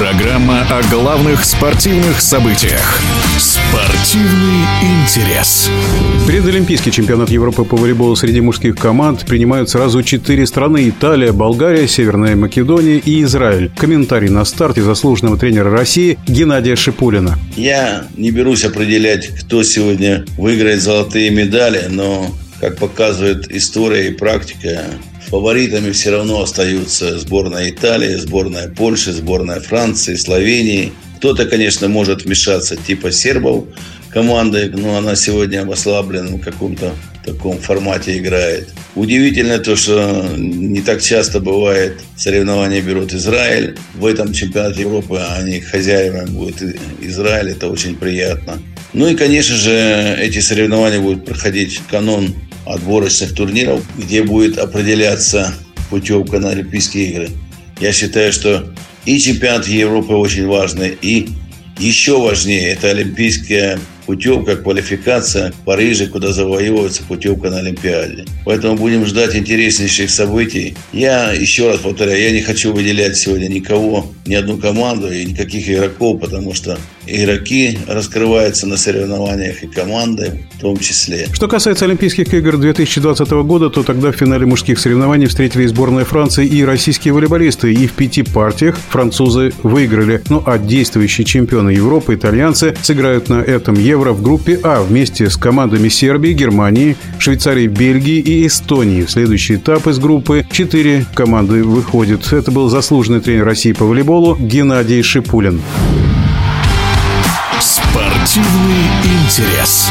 Программа о главных спортивных событиях. Спортивный интерес. Предолимпийский чемпионат Европы по волейболу среди мужских команд принимают сразу четыре страны – Италия, Болгария, Северная Македония и Израиль. Комментарий на старте заслуженного тренера России Геннадия Шипулина. Я не берусь определять, кто сегодня выиграет золотые медали, но, как показывает история и практика, Фаворитами все равно остаются сборная Италии, сборная Польши, сборная Франции, Словении. Кто-то, конечно, может вмешаться, типа сербов команды, но она сегодня в ослабленном каком-то таком формате играет. Удивительно то, что не так часто бывает соревнования берут Израиль. В этом чемпионате Европы они хозяевами будет Израиль. Это очень приятно. Ну и, конечно же, эти соревнования будут проходить канон отборочных турниров, где будет определяться путевка на Олимпийские игры. Я считаю, что и чемпионат Европы очень важный, и еще важнее – это Олимпийская путевка, квалификация в Париже, куда завоевывается путевка на Олимпиаде. Поэтому будем ждать интереснейших событий. Я еще раз повторяю, я не хочу выделять сегодня никого, ни одну команду и никаких игроков, потому что игроки раскрываются на соревнованиях и команды в том числе. Что касается Олимпийских игр 2020 года, то тогда в финале мужских соревнований встретились сборная Франции и российские волейболисты. И в пяти партиях французы выиграли. Ну а действующие чемпионы Европы, итальянцы, сыграют на этом Евро в группе А вместе с командами Сербии, Германии, Швейцарии, Бельгии и Эстонии. В следующий этап из группы четыре команды выходят. Это был заслуженный тренер России по волейболу Геннадий Шипулин. Спортивный интерес.